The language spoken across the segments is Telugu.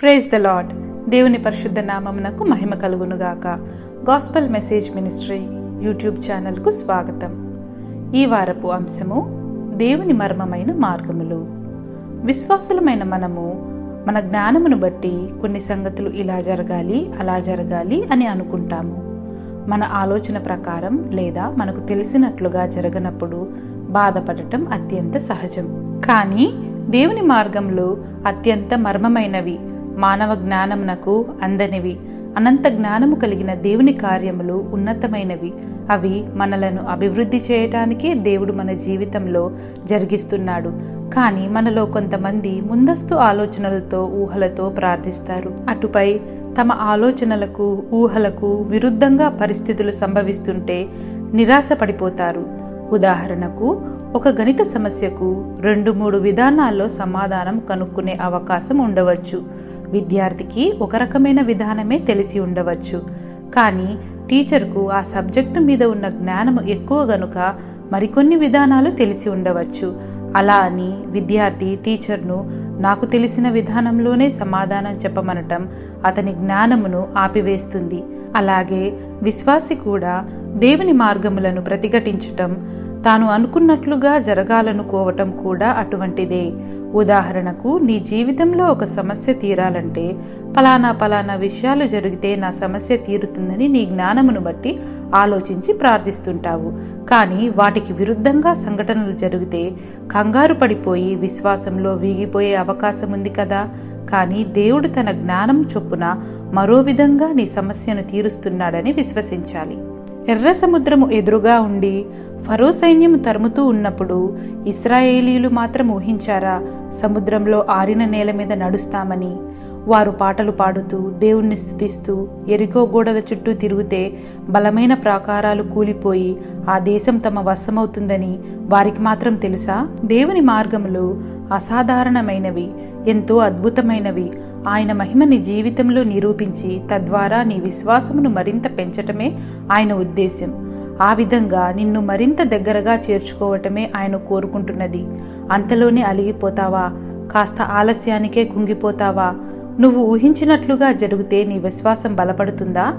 ప్రేజ్ ద లాడ్ దేవుని పరిశుద్ధ నామమునకు మహిమ కలుగునుగాక. గాస్పల్ మెసేజ్ మినిస్ట్రీ యూట్యూబ్ ఛానల్కు స్వాగతం. ఈ వారపు అంశము దేవుని మర్మమైన మార్గములు. విశ్వాసులమైన మనము మన జ్ఞానమును బట్టి కొన్ని సంగతులు ఇలా జరగాలి అలా జరగాలి అని అనుకుంటాము. మన ఆలోచన ప్రకారం లేదా మనకు తెలిసినట్లుగా జరగనప్పుడు బాధపడటం అత్యంత సహజం. కానీ దేవుని మార్గంలో అత్యంత మర్మమైనవి మానవ జ్ఞానమునకు అందనివి. అనంత జ్ఞానము కలిగిన దేవుని కార్యములు ఉన్నతమైనవి. అవి మనలను అభివృద్ధి చేయటానికే దేవుడు మన జీవితంలో జరిగిస్తున్నాడు. కానీ మనలో కొంతమంది ముందస్తు ఆలోచనలతో ఊహలతో ప్రార్థిస్తారు. అటుపై తమ ఆలోచనలకు ఊహలకు విరుద్ధంగా పరిస్థితులు సంభవిస్తుంటే నిరాశపడిపోతారు. ఉదాహరణకు ఒక గణిత సమస్యకు రెండు మూడు విధానాల్లో సమాధానం కనుక్కునే అవకాశం ఉండవచ్చు. విద్యార్థికి ఒక రకమైన విధానమే తెలిసి ఉండవచ్చు. కానీ టీచర్కు ఆ సబ్జెక్టు మీద ఉన్న జ్ఞానం ఎక్కువ గనుక మరికొన్ని విధానాలు తెలిసి ఉండవచ్చు. అలా అని విద్యార్థి టీచర్ను నాకు తెలిసిన విధానంలోనే సమాధానం చెప్పమనటం అతని జ్ఞానమును ఆపివేస్తుంది. అలాగే విశ్వాసి కూడా దేవుని మార్గములను ప్రతిఘటించటం తాను అనుకున్నట్లుగా జరగాలనుకోవటం కూడా అటువంటిదే. ఉదాహరణకు నీ జీవితంలో ఒక సమస్య తీరాలంటే పలానా పలానా విషయాలు జరిగితే నా సమస్య తీరుతుందని నీ జ్ఞానమును బట్టి ఆలోచించి ప్రార్థిస్తుంటావు. కానీ వాటికి విరుద్ధంగా సంఘటనలు జరిగితే కంగారు పడిపోయి విశ్వాసంలో వీగిపోయే అవకాశం ఉంది కదా? కానీ దేవుడు తన జ్ఞానం చొప్పున మరో విధంగా నీ సమస్యను తీరుస్తున్నాడని విశ్వసించాలి. ఎర్ర సముద్రము ఎదురుగా ఉండి ఫరో సైన్యం తరుముతూ ఉన్నప్పుడు ఇస్రాయేలీలు మాత్రం ఊహించారా సముద్రంలో ఆరిన నేల మీద నడుస్తామని. వారు పాటలు పాడుతూ దేవుణ్ణి స్థుతిస్తూ ఎరికో గోడల చుట్టూ తిరిగితే బలమైన ప్రాకారాలు కూలిపోయి ఆ దేశం తమ వశమవుతుందని వారికి మాత్రం తెలుసా? దేవుని మార్గములు అసాధారణమైనవి ఎంతో అద్భుతమైనవి. ఆయన మహిమ నీ జీవితంలో నిరూపించి తద్వారా నీ విశ్వాసమును మరింత పెంచటమే ఆయన ఉద్దేశం ఆ విధంగా నిన్ను మరింత దగ్గరగా చేర్చుకోవటమే ఆయన కోరుకుంటున్నది. అంతలోనే అలిగిపోతావా? కాస్త ఆలస్యానికే కుంగిపోతావా? నువ్వు ఊహించినట్లుగా జరిగితే నీ విశ్వాసం బలపడుతుందా?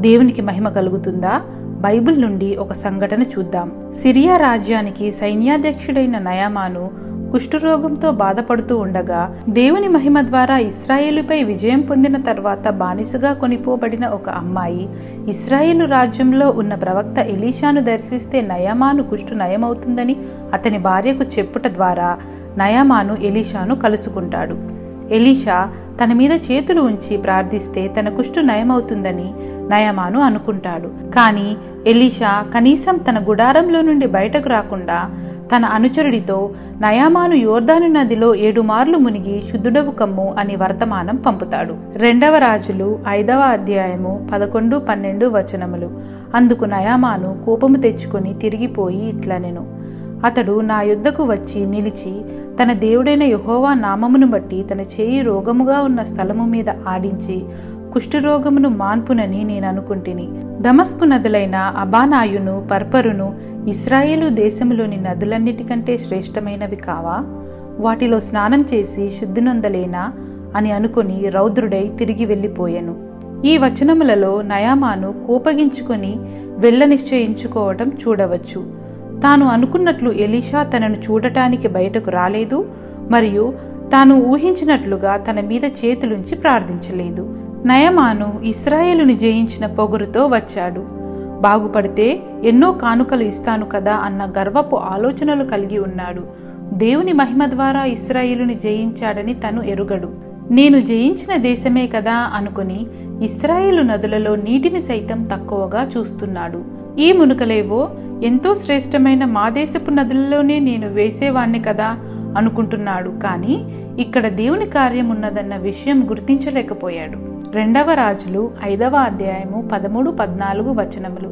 దేవునికి మహిమ కలుగుతుందా? బైబిల్ నుండి ఒక సంఘటన చూద్దాం. సిరియా రాజ్యానికి సైన్యాధ్యక్షుడైన నయామాను కుష్ఠరోగంతో బాధపడుతూ ఉండగా దేవుని మహిమ ద్వారా ఇస్రాయేలుపై విజయం పొందిన తర్వాత బానిసగా కొనిపోబడిన ఒక అమ్మాయి ఇస్రాయేలు రాజ్యంలో ఉన్న ప్రవక్త ఎలీషాను దర్శిస్తే నయమాను కుష్ఠు నయమవుతుందని అతని భార్యకు చెప్పుట ద్వారా నయమాను ఎలీషాను కలుసుకుంటాడు. ఎలీషా తన మీద చేతులు ఉంచి ప్రార్థిస్తే తన కుష్టు నయమవుతుందని నయమాను అనుకుంటాడు. కానీ ఎలీషా కనీసం తన గుడారంలో నుండి బయటకు రాకుండా తన అనుచరుడితో నయామాను యోర్దాను నదిలో ఏడు మార్లు మునిగి శుద్ధుడవు కమ్ము అని వర్తమానం పంపుతాడు. రెండవ రాజులు ఐదవ అధ్యాయము పదకొండు పన్నెండు వచనములు. అందుకు నయామాను కోపము తెచ్చుకొని తిరిగిపోయి ఇట్లనెను. అతడు నా యుద్ధకు వచ్చి నిలిచి తన దేవుడైన యహోవా నామమును బట్టి తన చేయి రోగముగా ఉన్న స్థలము మీద ఆడించి కుష్ఠరోగమును మాన్పునని నేను అనుకుంటుని. దమస్కు నదులైన అబానాయును పర్పరును ఇస్రాయేలు దేశములోని నదులన్నిటికంటే శ్రేష్టమైనవి కావా? వాటిలో స్నానం చేసి శుద్ధినొందలేనా? అని అనుకుని రౌద్రుడై తిరిగి వెళ్ళిపోయాను. ఈ వచనములలో నయామాను కోపగించుకొని వెళ్ళ నిశ్చయించుకోవటం చూడవచ్చు. తాను అనుకున్నట్లు ఎలీషా తనను చూడటానికి బయటకు రాలేదు మరియు తాను ఊహించినట్లుగా తన మీద చేతులుంచి ప్రార్థించలేదు. నయమాను ఇస్రాయేలుని జయించిన పొగురుతో వచ్చాడు. బాగుపడితే ఎన్నో కానుకలు ఇస్తాను కదా అన్న గర్వపు ఆలోచనలు కలిగి ఉన్నాడు. దేవుని మహిమ ద్వారా ఇస్రాయేలుని జయించాడని తను ఎరుగడు. నేను జయించిన దేశమే కదా అనుకుని ఇస్రాయేలు నదులలో నీటిని సైతం తక్కువగా చూస్తున్నాడు. ఈ మునుకలేవో? ఎంతో శ్రేష్టమైన మాదేశపు నదులలోనే నేను వేసేవాణ్ణి కదా అనుకుంటున్నాడు. కానీ ఇక్కడ దేవుని కార్యం ఉన్నదన్న విషయం గుర్తించలేకపోయాడు. రెండవ రాజులు ఐదవ అధ్యాయము పదమూడు పద్నాలుగు వచనములు.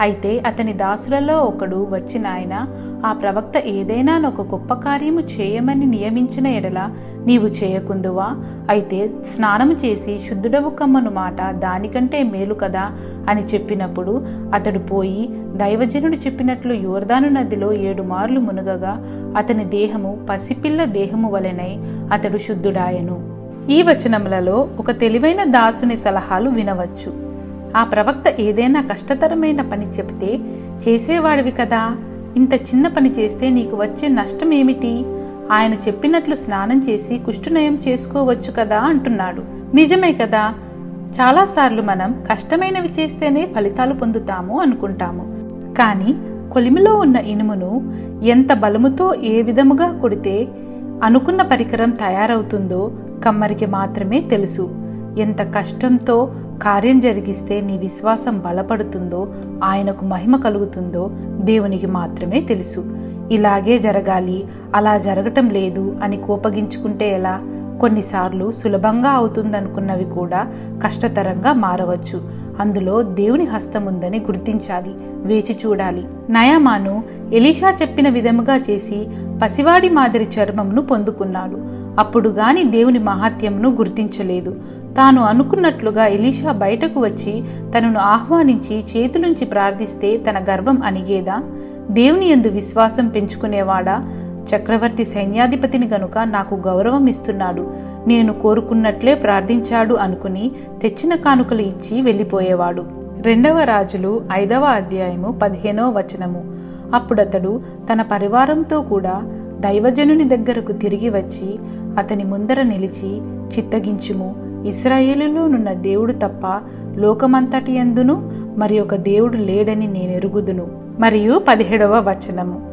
అయితే అతని దాసులలో ఒకడు వచ్చిన ఆయన ఆ ప్రవక్త ఏదైనా ఒక గొప్ప కార్యము చేయమని నియమించిన ఎడల నీవు చేయకుందువా? అయితే స్నానము చేసి శుద్ధుడవు కమ్మను మాట దానికంటే మేలు కదా? అని చెప్పినప్పుడు అతడు పోయి దైవజనుడు చెప్పినట్లు యోర్దాను నదిలో ఏడు మార్లు మునుగగా అతని దేహము పసిపిల్ల దేహము వలెనై అతడు శుద్ధుడాయను. ఈ వచనములలో ఒక తెలివైన దాసుని సలహాలు వినవచ్చు. ఆ ప్రవక్త ఏదైనా కష్టతరమైన పని చెబితే చేసేవాడివి కదా. ఇంత చిన్న పని చేస్తే నీకు వచ్చే నష్టం ఏమిటి? ఆయన చెప్పినట్లు స్నానం చేసి కుష్ఠనయం చేసుకోవచ్చు కదా అంటున్నాడు. నిజమే కదా. చాలాసార్లు మనం కష్టమైనవి చేస్తేనే ఫలితాలు పొందుతాము అనుకుంటాము. కానీ కొలిమిలో ఉన్న ఇనుమును ఎంత బలముతో ఏ విధముగా కొడితే అనుకున్న పరికరం తయారవుతుందో కమ్మరికి మాత్రమే తెలుసు. ఎంత కష్టంతో కార్యం జరిగిస్తే నీ విశ్వాసం బలపడుతుందో ఆయనకు మహిమ కలుగుతుందో దేవునికి మాత్రమే తెలుసు. ఇలాగే జరగాలి అలా జరగటం లేదు అని కోపగించుకుంటే ఎలా? కొన్నిసార్లు సులభంగా అవుతుందనుకున్నవి కూడా కష్టతరంగా మారవచ్చు. అందులో దేవుని హస్తం ఉందని గుర్తించాలి వేచి చూడాలి. నయామాను ఎలీషా చెప్పిన విధముగా చేసి పసివాడి మాదిరి చర్మమును పొందుకున్నాడు. అప్పుడు గాని దేవుని మహాత్యమును గుర్తించలేదు. తాను అనుకున్నట్లుగా ఎలీషా బయటకు వచ్చి తనను ఆహ్వానించి చేతులుంచి ప్రార్థిస్తే తన గర్వం అణిగేదా? దేవుని ఎందు విశ్వాసం పెంచుకునేవాడా? చక్రవర్తి సైన్యాధిపతిని గనుక నాకు గౌరవం ఇస్తున్నాడు నేను కోరుకున్నట్లే ప్రార్థించాడు అనుకుని తెచ్చిన కానుకలు ఇచ్చి వెళ్ళిపోయేవాడు. రెండవ రాజులు ఐదవ అధ్యాయము పదిహేనవ వచనము. అప్పుడతడు తన పరివారంతో కూడా దైవజనుని దగ్గరకు తిరిగి వచ్చి అతని ముందర నిలిచి చిత్తగించుము. ఇస్రాయేలులోనున్న దేవుడు తప్ప లోకమంతటి ఎందును మరి ఒక దేవుడు లేడని నేనెరుగుదును మరియు పదిహేడవ వచనము.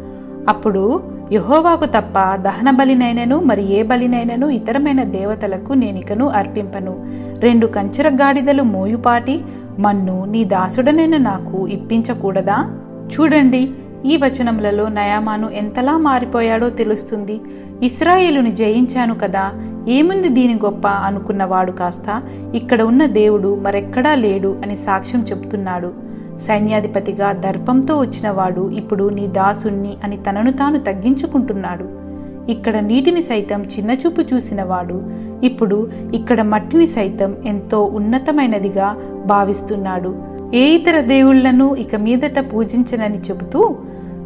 అప్పుడు యహోవాకు తప్ప దహన బలినైనను మరి ఏ బలినైనను ఇతరమైన దేవతలకు నేనికను అర్పింపను. రెండు కంచెర గాడిదలు మోయుపాటి మన్ను నీ దాసుడనైన నాకు ఇప్పించకూడదా? చూడండి ఈ వచనములలో నయామాను ఎంతలా మారిపోయాడో తెలుస్తుంది. ఇస్రాయేలుని జయించాను కదా ఏముంది దీని గొప్ప అనుకున్నవాడు కాస్త? ఇక్కడ ఉన్న దేవుడు మరెక్కడా లేడు అని సాక్ష్యం చెప్తున్నాడు. సైన్యాధిపతిగా దర్పంతో వచ్చినవాడు ఇప్పుడు నీ దాసుణ్ణి అని తనను తాను తగ్గించుకుంటున్నాడు. ఇక్కడ నీటిని సైతం చిన్నచూపు చూసినవాడు ఇప్పుడు ఇక్కడ మట్టిని సైతం ఎంతో ఉన్నతమైనదిగా భావిస్తున్నాడు. ఏ ఇతర దేవుళ్ళను ఇక మీదట పూజించనని చెబుతూ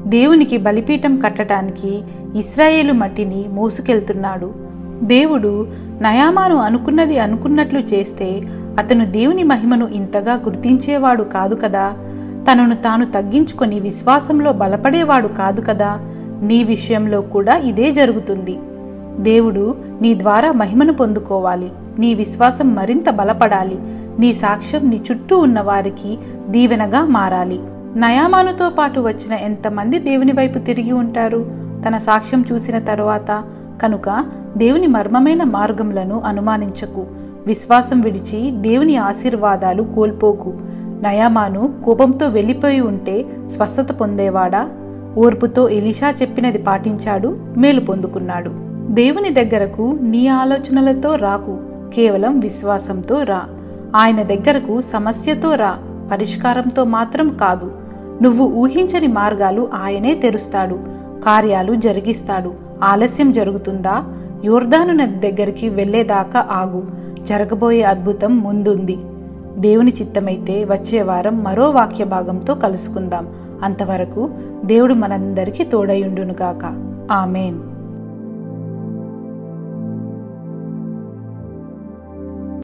దేవునికి బలిపీఠం కట్టడానికి ఇస్రాయేలు మట్టిని మోసుకెళ్తున్నాడు. దేవుడు నయామాను అనుకున్నది అనుకున్నట్లు చేస్తే అతను దేవుని మహిమను ఇంతగా గుర్తించేవాడు కాదు కదా? తనను తాను తగ్గించుకొని విశ్వాసంలో బలపడేవాడు కాదు కదా? నీ విషయంలో కూడా ఇదే జరుగుతుంది. దేవుడు నీ ద్వారా మహిమను పొందుకోవాలి. నీ విశ్వాసం మరింత బలపడాలి. నీ సాక్ష్యం నీ చుట్టూ ఉన్న వారికి దీవెనగా మారాలి. నయామానుతో పాటు వచ్చిన ఎంతమంది దేవుని వైపు తిరిగి ఉంటారు? తన సాక్ష్యం చూసిన తరువాత కనుక దేవుని మర్మమైన మార్గములను అనుమానించకు. విశ్వాసం విడిచి దేవుని ఆశీర్వాదాలు కోల్పోకు. నయామాను కోపంతో వెళ్ళిపోయి ఉంటే స్వస్థత పొందేవాడా? ఓర్పుతో ఎలిషా చెప్పినది పాటించాడు మేలు పొందుకున్నాడు. దేవుని దగ్గరకు నీ ఆలోచనలతో రాకు కేవలం విశ్వాసంతో రా. ఆయన దగ్గరకు సమస్యతో రా పరిష్కారంతో మాత్రం కాదు. నువ్వు ఊహించని మార్గాలు ఆయనే తెరుస్తాడు కార్యాలు జరిగిస్తాడు. ఆలస్యం జరుగుతుందా? యోర్దాను నది దగ్గరికి వెళ్ళేదాకా ఆగు. జరగబోయే అద్భుతం ముందుంది. దేవుని చిత్తమైతే వచ్చే వారం మరో వాక్య భాగంతో కలుసుకుందాం. అంతవరకు దేవుడు మనందరికీ తోడయుండునుగాక ఆమెన్.